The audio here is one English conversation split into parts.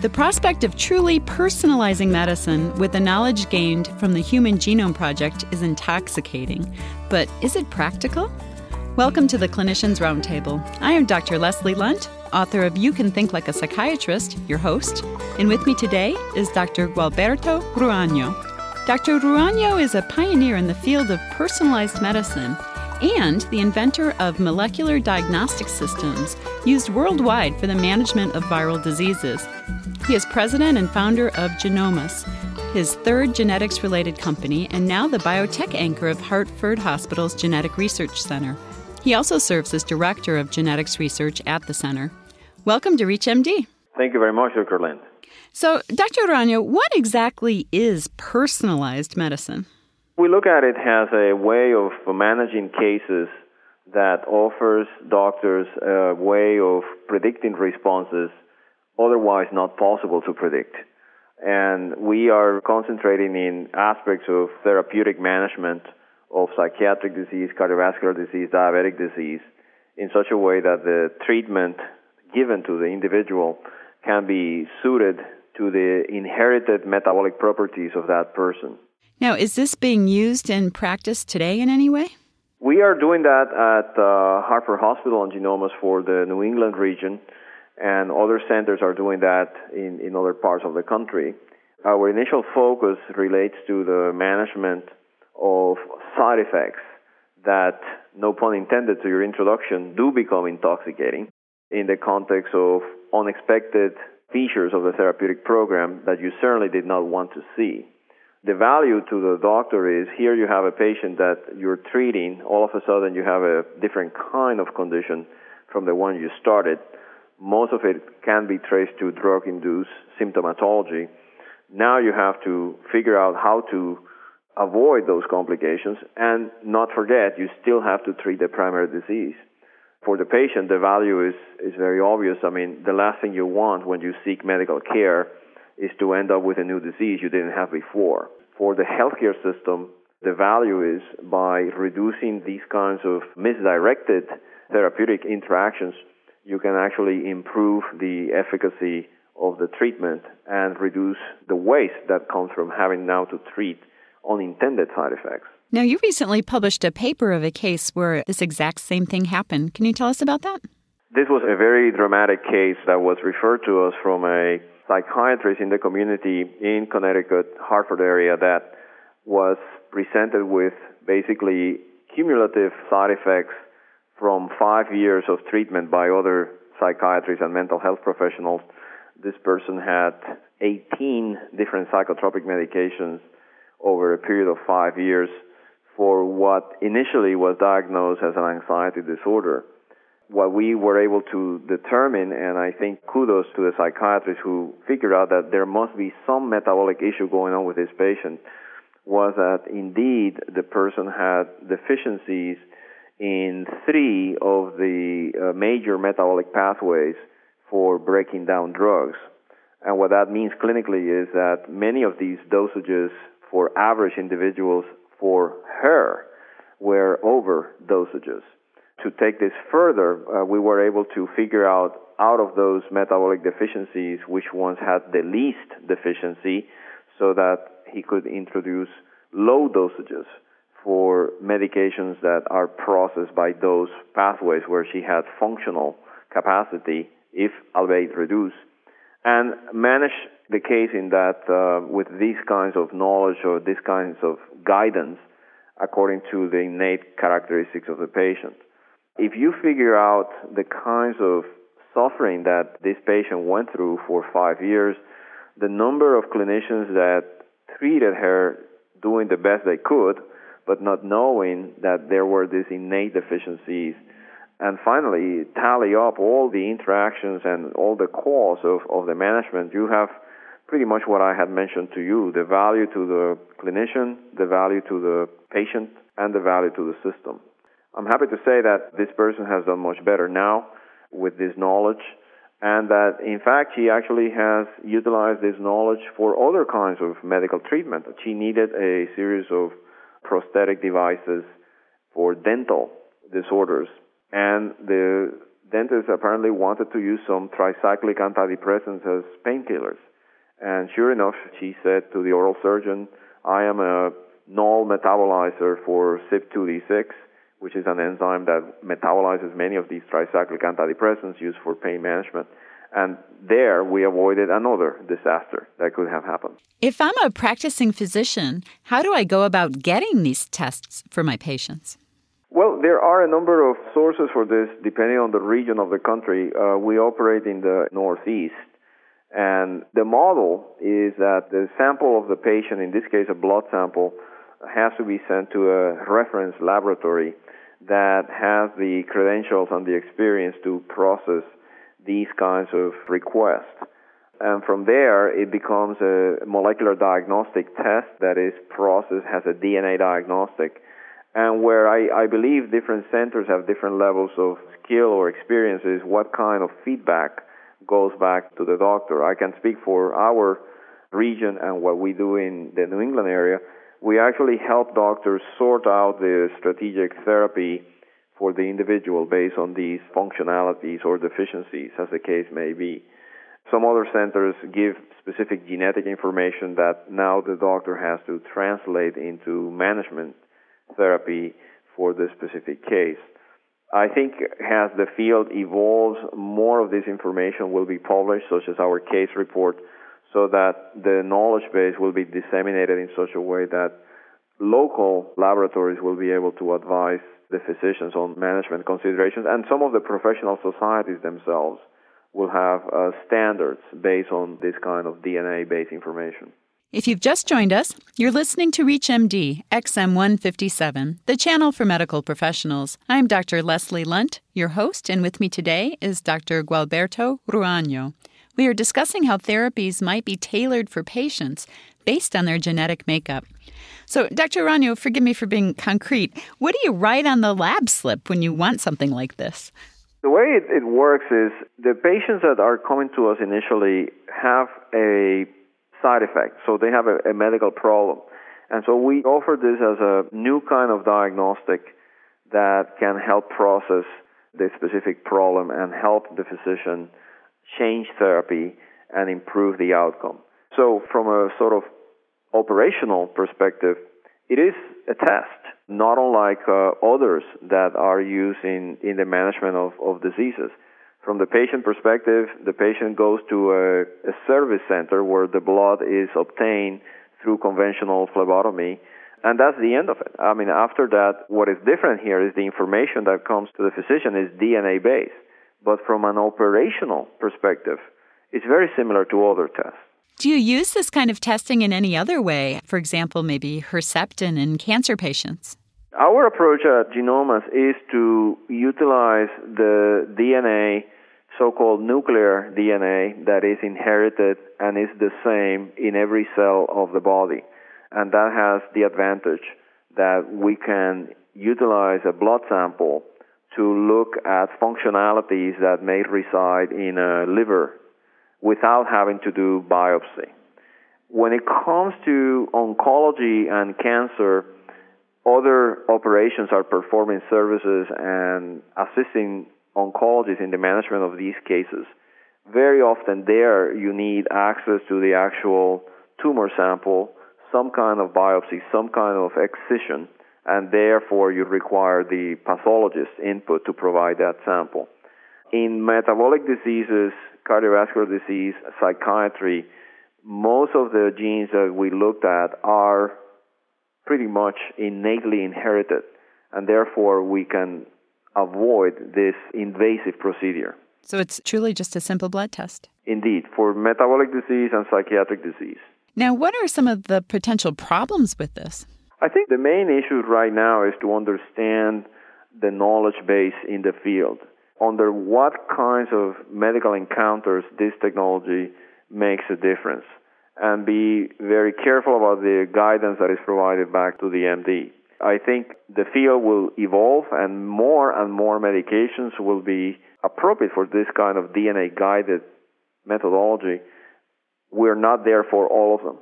The prospect of truly personalizing medicine with the knowledge gained from the Human Genome Project is intoxicating. But is it practical? Welcome to the Clinicians Roundtable. I am Dr. Leslie Lundt, author of You Can Think Like a Psychiatrist, your host, and with me today is Dr. Gualberto Ruano. Dr. Ruano is a pioneer in the field of personalized medicine and the inventor of molecular diagnostic systems used worldwide for the management of viral diseases. He is president and founder of Genomas, his third genetics related company, and now the biotech anchor of Hartford Hospital's Genetic Research Center. He also serves as director of genetics research at the center. Welcome to ReachMD. Thank you very much, Dr. Lundt. So, Dr. Ruano, what exactly is personalized medicine? We look at it as a way of managing cases that offers doctors a way of predicting responses otherwise not possible to predict. And we are concentrating in aspects of therapeutic management of psychiatric disease, cardiovascular disease, diabetic disease, in such a way that the treatment given to the individual can be suited to the inherited metabolic properties of that person. Now, is this being used in practice today in any way? We are doing that at uh, Hartford Hospital and Genomas for the New England region and other centers are doing that in, in other parts of the country. Our initial focus relates to the management of side effects that, no pun intended to your introduction, do become intoxicating in the context of unexpected features of the therapeutic program that you certainly did not want to see. The value to the doctor is here you have a patient that you're treating, all of a sudden you have a different kind of condition from the one you started most of it can be traced to drug induced symptomatology. Now you have to figure out how to avoid those complications and not forget you still have to treat the primary disease. For the patient, the value is, is very obvious. I mean, the last thing you want when you seek medical care is to end up with a new disease you didn't have before. For the healthcare system, the value is by reducing these kinds of misdirected therapeutic interactions you can actually improve the efficacy of the treatment and reduce the waste that comes from having now to treat unintended side effects. Now, you recently published a paper of a case where this exact same thing happened. Can you tell us about that? This was a very dramatic case that was referred to us from a psychiatrist in the community in Connecticut, Hartford area, that was presented with basically cumulative side effects from five years of treatment by other psychiatrists and mental health professionals. This person had 18 different psychotropic medications over a period of five years for what initially was diagnosed as an anxiety disorder. What we were able to determine, and I think kudos to the psychiatrist who figured out that there must be some metabolic issue going on with this patient, was that indeed the person had deficiencies in three of the uh, major metabolic pathways for breaking down drugs. And what that means clinically is that many of these dosages for average individuals for her were over dosages. To take this further, uh, we were able to figure out out of those metabolic deficiencies which ones had the least deficiency so that he could introduce low dosages for medications that are processed by those pathways where she had functional capacity, if albeit reduced, and manage the case in that uh, with these kinds of knowledge or these kinds of guidance according to the innate characteristics of the patient. If you figure out the kinds of suffering that this patient went through for five years, the number of clinicians that treated her doing the best they could but not knowing that there were these innate deficiencies. And finally, tally up all the interactions and all the cause of, of the management. You have pretty much what I had mentioned to you the value to the clinician, the value to the patient, and the value to the system. I'm happy to say that this person has done much better now with this knowledge, and that in fact she actually has utilized this knowledge for other kinds of medical treatment. She needed a series of prosthetic devices for dental disorders. And the dentists apparently wanted to use some tricyclic antidepressants as painkillers. And sure enough, she said to the oral surgeon, I am a null metabolizer for CYP2D6, which is an enzyme that metabolizes many of these tricyclic antidepressants used for pain management. And there we avoided another disaster that could have happened. If I'm a practicing physician, how do I go about getting these tests for my patients? Well, there are a number of sources for this depending on the region of the country. Uh, we operate in the Northeast, and the model is that the sample of the patient, in this case a blood sample, has to be sent to a reference laboratory that has the credentials and the experience to process these kinds of requests. And from there, it becomes a molecular diagnostic test that is processed as a DNA diagnostic. And where I, I believe different centers have different levels of skill or experiences, what kind of feedback goes back to the doctor. I can speak for our region and what we do in the New England area. We actually help doctors sort out the strategic therapy for the individual based on these functionalities or deficiencies, as the case may be. Some other centers give specific genetic information that now the doctor has to translate into management therapy for the specific case. I think as the field evolves, more of this information will be published, such as our case report, so that the knowledge base will be disseminated in such a way that local laboratories will be able to advise the physicians on management considerations, and some of the professional societies themselves will have uh, standards based on this kind of DNA based information. If you've just joined us, you're listening to ReachMD XM157, the channel for medical professionals. I'm Dr. Leslie Lundt, your host, and with me today is Dr. Gualberto Ruano. We are discussing how therapies might be tailored for patients based on their genetic makeup. So, Dr. Ruano, forgive me for being concrete. What do you write on the lab slip when you want something like this? The way it, it works is the patients that are coming to us initially have a side effect, so they have a, a medical problem. And so we offer this as a new kind of diagnostic that can help process the specific problem and help the physician change therapy and improve the outcome. So, from a sort of operational perspective, it is a test, not unlike uh, others that are used in, in the management of, of diseases. From the patient perspective, the patient goes to a, a service center where the blood is obtained through conventional phlebotomy, and that's the end of it. I mean, after that, what is different here is the information that comes to the physician is DNA based. But from an operational perspective, it's very similar to other tests. Do you use this kind of testing in any other way? For example, maybe Herceptin in cancer patients? Our approach at Genomas is to utilize the DNA, so called nuclear DNA, that is inherited and is the same in every cell of the body. And that has the advantage that we can utilize a blood sample to look at functionalities that may reside in a liver without having to do biopsy. When it comes to oncology and cancer, other operations are performing services and assisting oncologists in the management of these cases. Very often, there you need access to the actual tumor sample, some kind of biopsy, some kind of excision, and therefore you require the pathologist's input to provide that sample. In metabolic diseases, cardiovascular disease, psychiatry, most of the genes that we looked at are pretty much innately inherited, and therefore we can avoid this invasive procedure. So it's truly just a simple blood test? Indeed, for metabolic disease and psychiatric disease. Now, what are some of the potential problems with this? I think the main issue right now is to understand the knowledge base in the field under what kinds of medical encounters this technology makes a difference and be very careful about the guidance that is provided back to the MD. I think the field will evolve and more and more medications will be appropriate for this kind of DNA guided methodology. We're not there for all of them.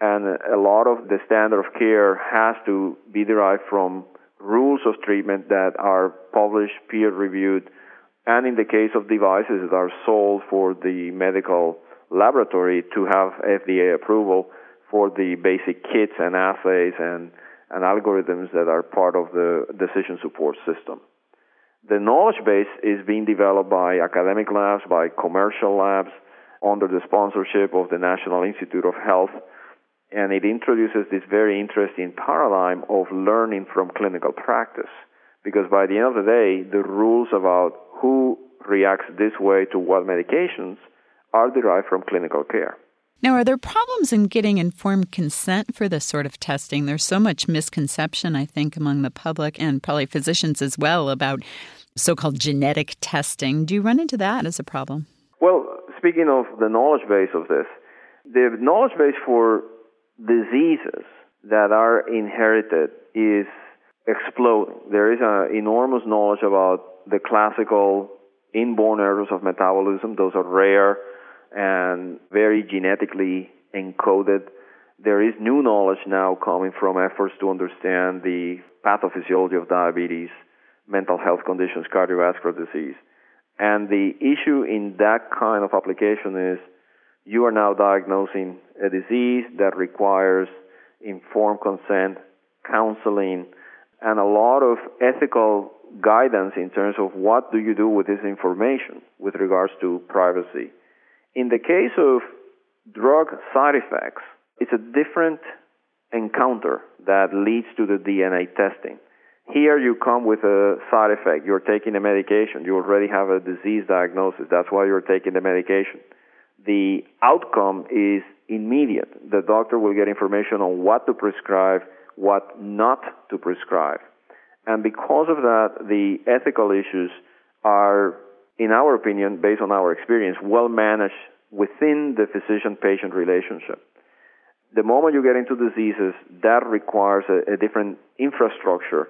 And a lot of the standard of care has to be derived from rules of treatment that are published, peer reviewed, and in the case of devices that are sold for the medical laboratory to have FDA approval for the basic kits and assays and, and algorithms that are part of the decision support system. The knowledge base is being developed by academic labs, by commercial labs, under the sponsorship of the National Institute of Health, and it introduces this very interesting paradigm of learning from clinical practice. Because by the end of the day, the rules about who reacts this way to what medications are derived from clinical care. Now, are there problems in getting informed consent for this sort of testing? There's so much misconception, I think, among the public and probably physicians as well about so called genetic testing. Do you run into that as a problem? Well, speaking of the knowledge base of this, the knowledge base for diseases that are inherited is exploding. There is an enormous knowledge about the classical inborn errors of metabolism. Those are rare and very genetically encoded. There is new knowledge now coming from efforts to understand the pathophysiology of diabetes, mental health conditions, cardiovascular disease. And the issue in that kind of application is you are now diagnosing a disease that requires informed consent, counseling, and a lot of ethical guidance in terms of what do you do with this information with regards to privacy. In the case of drug side effects, it's a different encounter that leads to the DNA testing. Here you come with a side effect. You're taking a medication. You already have a disease diagnosis. That's why you're taking the medication the outcome is immediate. The doctor will get information on what to prescribe, what not to prescribe. And because of that, the ethical issues are, in our opinion, based on our experience, well managed within the physician patient relationship. The moment you get into diseases, that requires a, a different infrastructure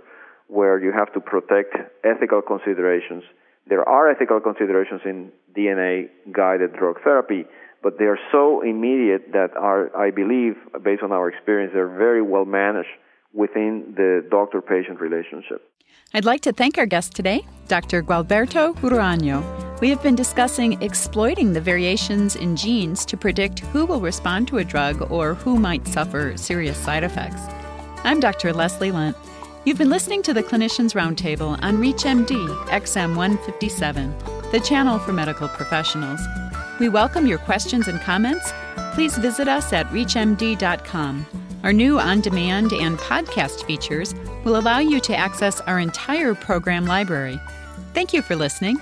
where you have to protect ethical considerations there are ethical considerations in DNA guided drug therapy, but they are so immediate that are, I believe, based on our experience, they're very well managed within the doctor patient relationship. I'd like to thank our guest today, Dr. Gualberto Ruano. We have been discussing exploiting the variations in genes to predict who will respond to a drug or who might suffer serious side effects. I'm Dr. Leslie Lundt. You've been listening to the Clinicians Roundtable on ReachMD XM 157, the channel for medical professionals. We welcome your questions and comments. Please visit us at ReachMD.com. Our new on demand and podcast features will allow you to access our entire program library. Thank you for listening.